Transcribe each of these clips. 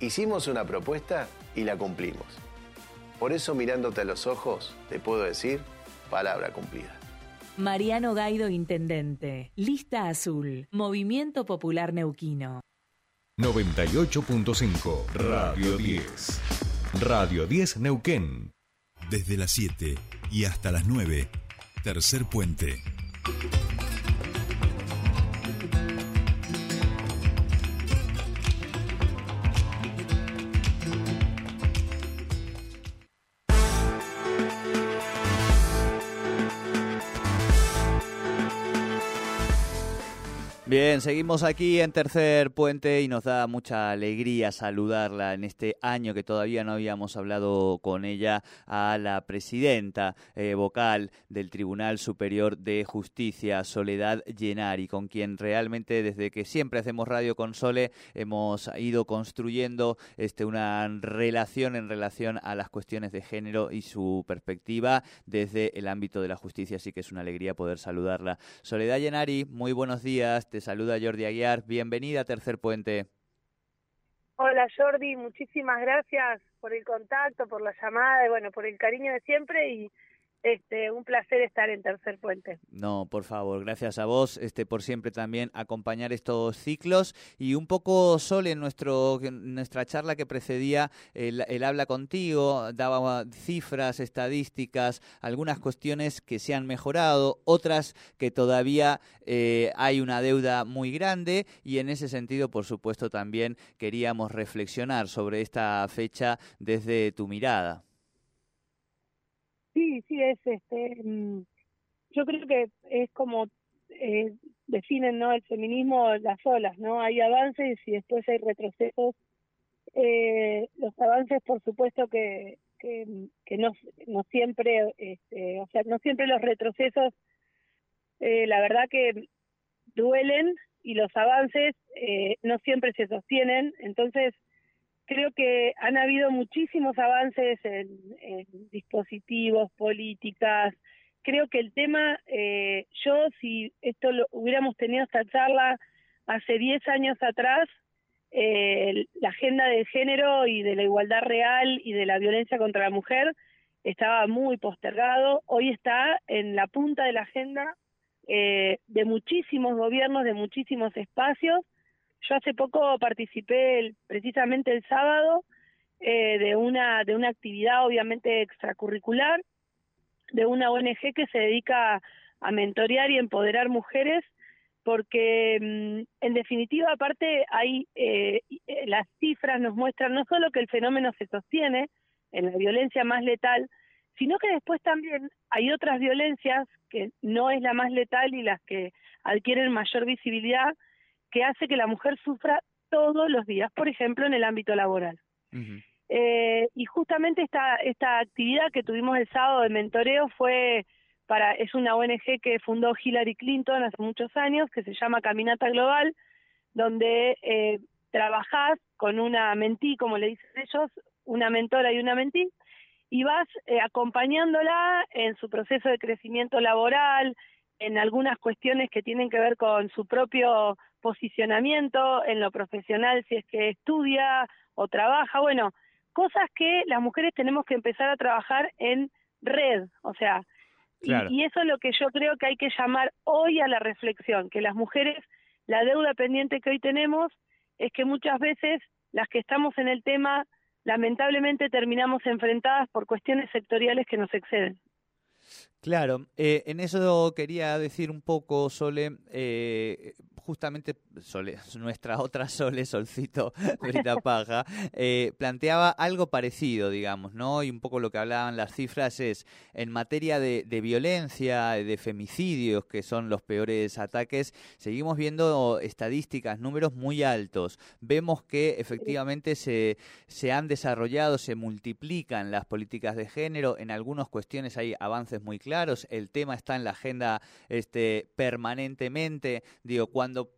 Hicimos una propuesta y la cumplimos. Por eso mirándote a los ojos, te puedo decir, palabra cumplida. Mariano Gaido, Intendente. Lista Azul. Movimiento Popular Neuquino. 98.5 Radio 10. Radio 10 Neuquén. Desde las 7 y hasta las 9. Tercer puente. Bien, seguimos aquí en Tercer Puente y nos da mucha alegría saludarla en este año que todavía no habíamos hablado con ella a la presidenta eh, vocal del Tribunal Superior de Justicia, Soledad Llenari, con quien realmente desde que siempre hacemos radio con Sole hemos ido construyendo este, una relación en relación a las cuestiones de género y su perspectiva desde el ámbito de la justicia, así que es una alegría poder saludarla. Soledad Llenari, muy buenos días. Saluda Jordi Aguiar. Bienvenida a Tercer Puente. Hola Jordi, muchísimas gracias por el contacto, por la llamada y bueno, por el cariño de siempre y este, un placer estar en Tercer Puente. No, por favor, gracias a vos este, por siempre también acompañar estos ciclos y un poco Sol en nuestro, nuestra charla que precedía el, habla contigo, daba cifras, estadísticas, algunas cuestiones que se han mejorado, otras que todavía eh, hay una deuda muy grande y en ese sentido, por supuesto, también queríamos reflexionar sobre esta fecha desde tu mirada. Sí, sí, es este. Mm, yo creo que es como eh, definen ¿no? el feminismo las olas, ¿no? Hay avances y después hay retrocesos. Eh, los avances, por supuesto, que, que, no, no siempre, este, o sea, no siempre los retrocesos, eh, la verdad que duelen y los avances eh, no siempre se sostienen. Entonces, creo que han habido muchísimos avances en, dispositivos, políticas. Creo que el tema, eh, yo si esto lo hubiéramos tenido esta charla hace 10 años atrás, eh, la agenda del género y de la igualdad real y de la violencia contra la mujer estaba muy postergado. Hoy está en la punta de la agenda eh, de muchísimos gobiernos, de muchísimos espacios yo hace poco participé precisamente el sábado eh, de una de una actividad obviamente extracurricular de una ONG que se dedica a mentorear y empoderar mujeres porque mm, en definitiva aparte hay eh, eh, las cifras nos muestran no solo que el fenómeno se sostiene en la violencia más letal sino que después también hay otras violencias que no es la más letal y las que adquieren mayor visibilidad que hace que la mujer sufra todos los días, por ejemplo, en el ámbito laboral. eh, y justamente esta, esta actividad que tuvimos el sábado de mentoreo fue para, es una ONG que fundó Hillary Clinton hace muchos años, que se llama Caminata Global, donde eh, trabajás con una mentí, como le dicen ellos, una mentora y una mentí, y vas eh, acompañándola en su proceso de crecimiento laboral, en algunas cuestiones que tienen que ver con su propio posicionamiento en lo profesional, si es que estudia o trabaja, bueno, cosas que las mujeres tenemos que empezar a trabajar en red, o sea, y, eso es lo que yo creo que hay que llamar hoy a la reflexión, que las mujeres, la deuda pendiente que hoy tenemos es que muchas veces las que estamos en el tema, lamentablemente terminamos enfrentadas por cuestiones sectoriales que nos exceden. Claro, eh, en eso quería decir un poco, Sole, eh, justamente Sole, nuestra otra Sole, Solcito Brita Paja, eh, planteaba algo parecido, digamos, ¿no? Y un poco lo que hablaban las cifras es, en materia de, violencia, de femicidios, que son los peores ataques, seguimos viendo estadísticas, números muy altos. Vemos que efectivamente se, se han desarrollado, se multiplican las políticas de género, en algunas cuestiones hay avances muy claros, el tema está en la agenda este, permanentemente, digo, cuando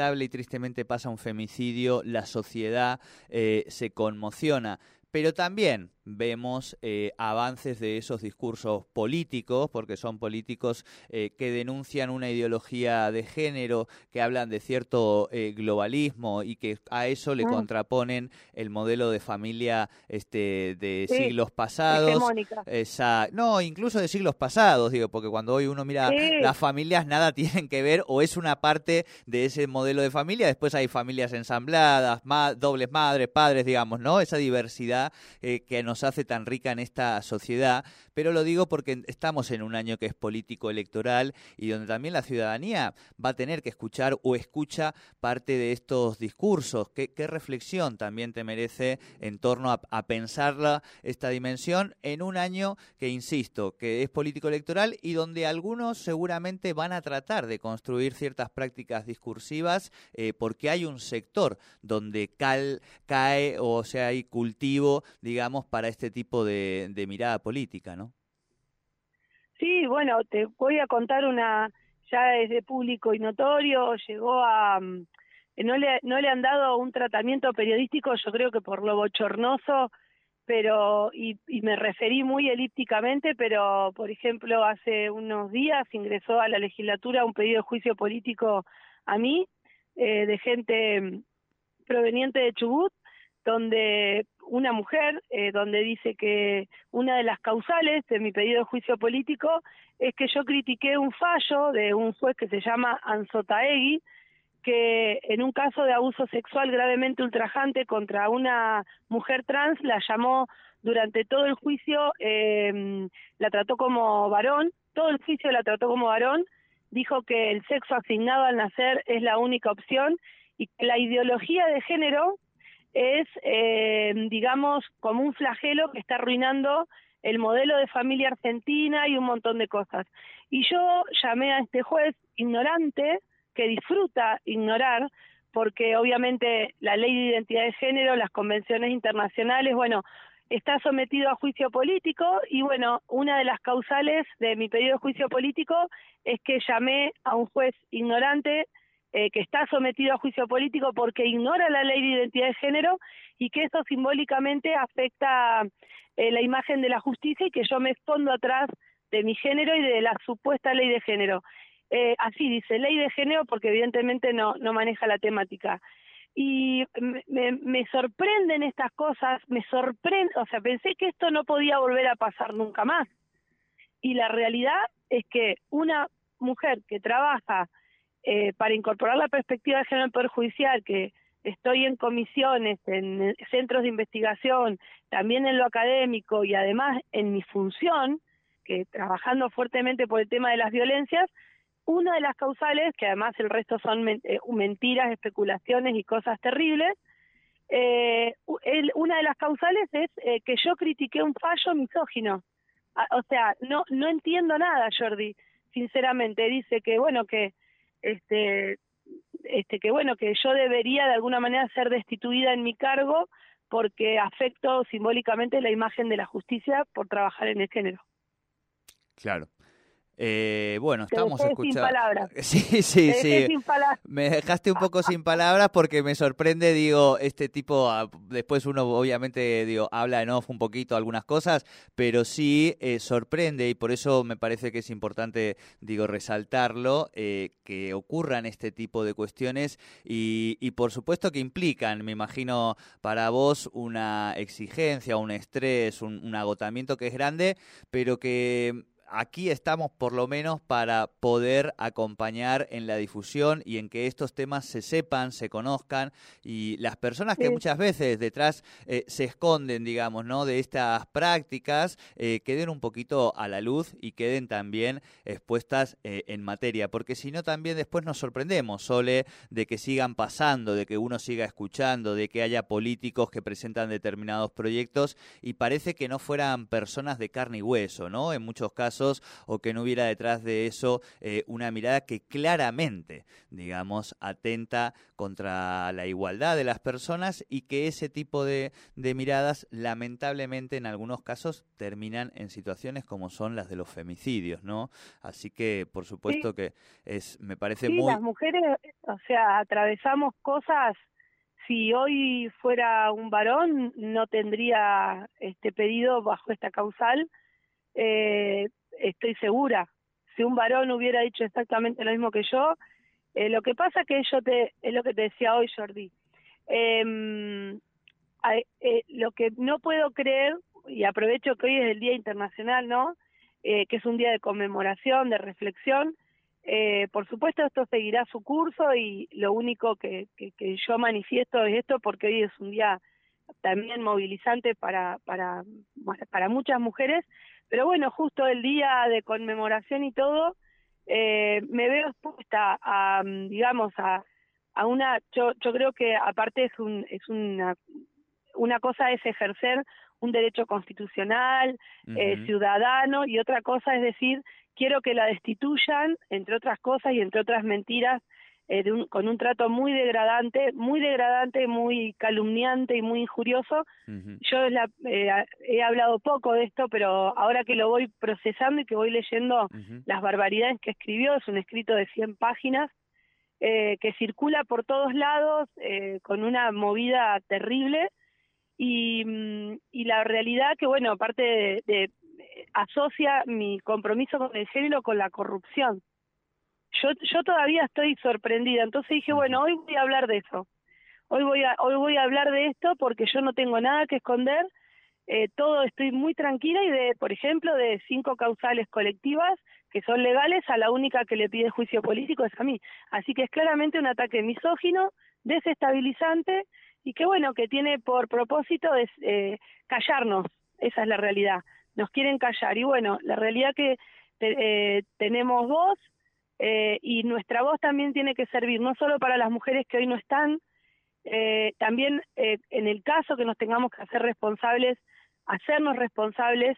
y tristemente pasa un femicidio, la sociedad eh, se conmociona. Pero también vemos eh, avances de esos discursos políticos, porque son políticos eh, que denuncian una ideología de género, que hablan de cierto eh, globalismo y que a eso le Mm. contraponen el modelo de familia este, de Sí, siglos pasados. Esa, no, incluso de siglos pasados, digo, porque cuando hoy uno mira Sí. las familias nada tienen que ver o es una parte de ese modelo de familia, después hay familias ensambladas, ma- dobles madres, padres, digamos, ¿no? Esa diversidad eh, que nos hace tan rica en esta sociedad, pero lo digo porque estamos en un año que es político electoral y donde también la ciudadanía va a tener que escuchar o escucha parte de estos discursos. ¿Qué, qué reflexión también te merece en torno a, a pensarla esta dimensión en un año que, insisto, que es político electoral y donde algunos seguramente van a tratar de construir ciertas prácticas discursivas eh, porque hay un sector donde cal, cae o sea hay cultivo, digamos, para este tipo de, de mirada política, ¿no? Sí, bueno, te voy a contar una, ya es de público y notorio, llegó a, mm, no le, no le han dado un tratamiento periodístico, yo creo que por lo bochornoso, pero, y, y me referí muy elípticamente, pero, por ejemplo, hace unos días ingresó a la legislatura un pedido de juicio político a mí, eh, de gente mm, proveniente de Chubut, donde una mujer, eh, donde dice que una de las causales de mi pedido de juicio político es que yo critiqué un fallo de un juez que se llama Anzotaegui, que en un caso de abuso sexual gravemente ultrajante contra una mujer trans la llamó durante todo el juicio, eh, la trató como varón, todo el juicio la trató como varón, dijo que el sexo asignado al nacer es la única opción y que la ideología de género es, eh, digamos, como un flagelo que está arruinando el modelo de familia argentina y un montón de cosas. Y yo llamé a este juez ignorante que disfruta ignorar, porque obviamente la ley de identidad de género, las convenciones internacionales, bueno, está sometido a juicio político y bueno, una de las causales de mi pedido de juicio político es que llamé a un juez ignorante eh, que está sometido a juicio político porque ignora la ley de identidad de género y que eso simbólicamente afecta eh, la imagen de la justicia y que yo me escondo atrás de mi género y de la supuesta ley de género. Eh, así dice, ley de género porque evidentemente no, no maneja la temática. Y me, me, me sorprenden estas cosas, me sorprende, o sea, pensé que esto no podía volver a pasar nunca más. Y la realidad es que una mujer que trabaja eh, para incorporar la perspectiva de género en el Poder Judicial, que estoy en comisiones, en centros de investigación, también en lo académico y además en mi función, que trabajando fuertemente por el tema de las violencias, una de las causales, que además el resto son eh, mentiras, especulaciones y cosas terribles, eh, una de las causales es eh, que yo critiqué un fallo misógino. O sea, no no entiendo nada, Jordi, sinceramente. Dice que, bueno, que este este que bueno que yo debería de alguna manera ser destituida en mi cargo porque afecto simbólicamente la imagen de la justicia por trabajar en el género. Claro. Eh, bueno, Te estamos escuchando. Sin palabras. Sí, sí, Te sí. Me dejaste un poco sin palabras porque me sorprende, digo, este tipo, ah, después uno obviamente, digo, habla en off un poquito algunas cosas, pero sí eh, sorprende y por eso me parece que es importante, digo, resaltarlo, eh, que ocurran este tipo de cuestiones y, y por supuesto que implican, me imagino, para vos una exigencia, un estrés, un, un agotamiento que es grande, pero que aquí estamos por lo menos para poder acompañar en la difusión y en que estos temas se sepan, se conozcan y las personas que Sí. muchas veces detrás eh, se esconden, digamos, ¿no? de estas prácticas, eh, queden un poquito a la luz y queden también expuestas eh, en materia, porque si no también después nos sorprendemos, Sole, de que sigan pasando, de que uno siga escuchando, de que haya políticos que presentan determinados proyectos y parece que no fueran personas de carne y hueso, ¿no? En muchos casos, o que no hubiera detrás de eso eh, una mirada que claramente, digamos, atenta contra la igualdad de las personas y que ese tipo de, de miradas, lamentablemente, en algunos casos terminan en situaciones como son las de los femicidios, ¿no? Así que, por supuesto Sí. que es, me parece Sí, muy... las mujeres, o sea, atravesamos cosas si hoy fuera un varón no tendría este pedido bajo esta causal, eh, estoy segura. Si un varón hubiera dicho exactamente lo mismo que yo, eh, lo que pasa que yo te, es lo que te decía hoy, Jordi. Em, eh, lo que no puedo creer, y aprovecho que hoy es el Día Internacional, ¿no? Eh, que es un día de conmemoración, de reflexión. Eh, por supuesto, esto seguirá su curso y lo único que, que, yo manifiesto es esto porque hoy es un día también movilizante para, para, para muchas mujeres. Pero bueno, justo el día de conmemoración y todo, eh, me veo expuesta a, digamos, a, a una, yo, yo creo que aparte es, un, es una, una cosa es ejercer un derecho constitucional, eh, ciudadano, y otra cosa es decir, quiero que la destituyan, entre otras cosas y entre otras mentiras, eh, de un, con un trato muy degradante, muy degradante, muy calumniante y muy injurioso. Yo la, eh, he hablado poco de esto, pero ahora que lo voy procesando y que voy leyendo las barbaridades que escribió, es un escrito de 100 páginas, eh, que circula por todos lados eh, con una movida terrible y, mm, y la realidad que, bueno, aparte de, de, asocia mi compromiso con el género con la corrupción. Yo, yo todavía estoy sorprendida, entonces dije, bueno, hoy voy a hablar de eso. Hoy voy a, hoy voy a hablar de esto porque yo no tengo nada que esconder, eh, todo estoy muy tranquila y de, por ejemplo, de cinco causales colectivas que son legales, a la única que le pide juicio político es a mí. Así que es claramente un ataque misógino, desestabilizante y que bueno, que tiene por propósito es eh, callarnos, esa es la realidad, nos quieren callar. Y bueno, la realidad que eh, tenemos voz eh, y nuestra voz también tiene que servir no solo para las mujeres que hoy no están, eh, también eh, en el caso que nos tengamos que hacer responsables, hacernos responsables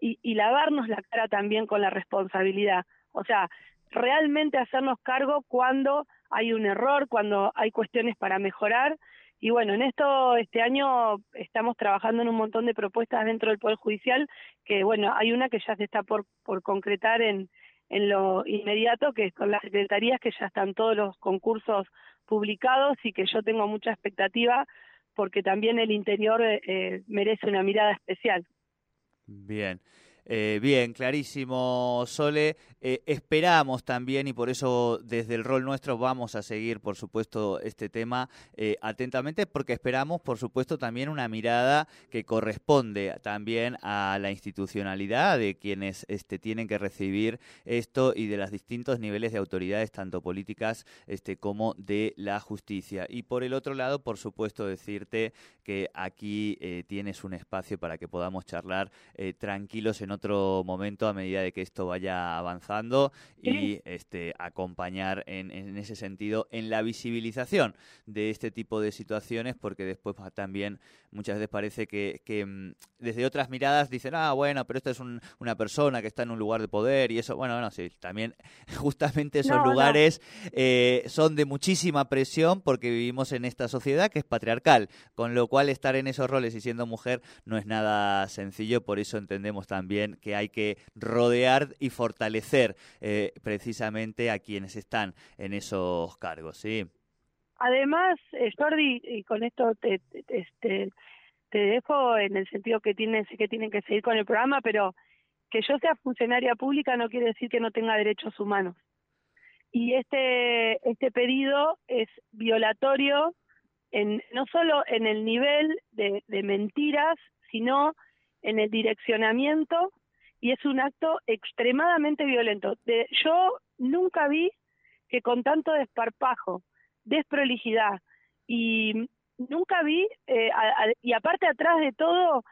y, y lavarnos la cara también con la responsabilidad, o sea, realmente hacernos cargo cuando hay un error, cuando hay cuestiones para mejorar. Y bueno, en esto este año estamos trabajando en un montón de propuestas dentro del Poder Judicial, que bueno, hay una que ya se está por, por concretar en, en lo inmediato, que son las secretarías, que ya están todos los concursos publicados y que yo tengo mucha expectativa porque también el interior eh, merece una mirada especial. Bien. Eh, bien, clarísimo, Sole. Eh, esperamos también, y por eso desde el rol nuestro vamos a seguir, por supuesto, este tema eh, atentamente, porque esperamos, por supuesto, también una mirada que corresponde también a la institucionalidad de quienes este, tienen que recibir esto y de los distintos niveles de autoridades, tanto políticas este, como de la justicia. Y por el otro lado, por supuesto, decirte que aquí eh, tienes un espacio para que podamos charlar tranquilos en otro momento a medida de que esto vaya avanzando y este, acompañar en, en, ese sentido en la visibilización de este tipo de situaciones, porque después también muchas veces parece que, que mm, desde otras miradas dicen, ah, bueno, pero esta es un, una persona que está en un lugar de poder y eso, bueno, bueno, sí, también justamente esos no, lugares no. Eh, son de muchísima presión porque vivimos en esta sociedad que es patriarcal, con lo cual estar en esos roles y siendo mujer no es nada sencillo, por eso entendemos también que hay que rodear y fortalecer eh, precisamente a quienes están en esos cargos, ¿sí? Además, eh, Jordi, y con esto te, te, este, te dejo en el sentido que tienen, que tienen que seguir con el programa, pero que yo sea funcionaria pública no quiere decir que no tenga derechos humanos. Y este, este pedido es violatorio en, no solo en el nivel de, de mentiras, sino en el direccionamiento y es un acto extremadamente violento. De, yo nunca vi que con tanto desparpajo, desprolijidad y nunca vi, eh, y aparte atrás de todo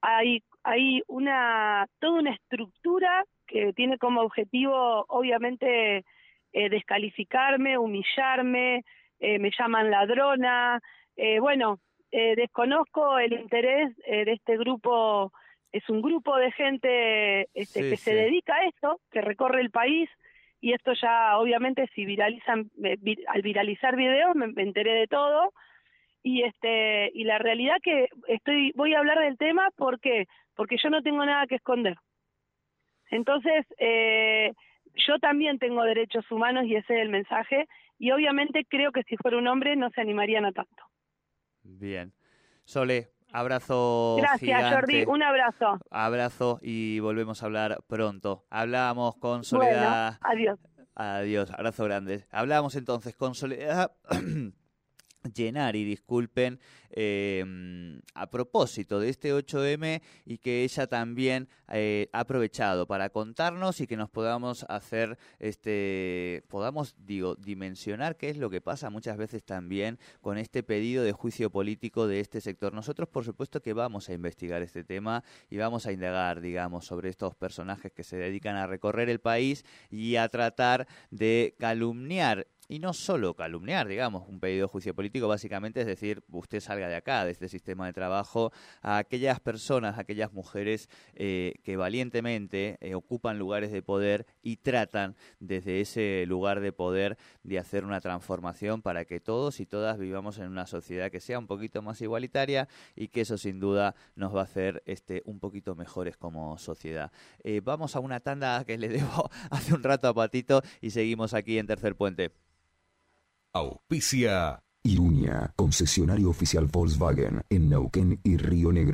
hay, hay una, toda una estructura que tiene como objetivo obviamente eh, descalificarme, humillarme, eh, me llaman ladrona, eh, bueno, eh, desconozco el interés eh, de este grupo. Es un grupo de gente este, sí, que sí. se dedica a esto, que recorre el país y esto ya obviamente si viralizan vir, al viralizar videos me, me, enteré de todo. Y este y la realidad que estoy voy a hablar del tema porque porque yo no tengo nada que esconder. Entonces eh, yo también tengo derechos humanos y ese es el mensaje y obviamente creo que si fuera un hombre no se animarían a tanto Bien. Sole, abrazo. Gracias, Jordi. Un abrazo. Abrazo y volvemos a hablar pronto. Hablamos con Soledad. adiós. Adiós, abrazo grande. Hablamos entonces con Soledad. y disculpen, em, a propósito de este 8M y que ella también eh, ha aprovechado para contarnos y que nos podamos hacer, este, podamos, digo, dimensionar qué es lo que pasa muchas veces también con este pedido de juicio político de este sector. Nosotros, por supuesto, que vamos a investigar este tema y vamos a indagar, digamos, sobre estos personajes que se dedican a recorrer el país y a tratar de calumniar y no solo calumniar, digamos, un pedido de juicio político básicamente es decir, usted salga de acá, de este sistema de trabajo, a aquellas personas, a aquellas mujeres eh, que valientemente eh, ocupan lugares de poder y tratan desde ese lugar de poder de hacer una transformación para que todos y todas vivamos en una sociedad que sea un poquito más igualitaria y que eso sin duda nos va a hacer este, un poquito mejores como sociedad. Eh, vamos a una tanda que le debo hace un rato a Patito y seguimos aquí en Tercer Puente. Auspicia. Iruña, concesionario oficial Volkswagen en Neuquén y Río Negro.